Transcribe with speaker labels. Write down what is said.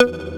Speaker 1: you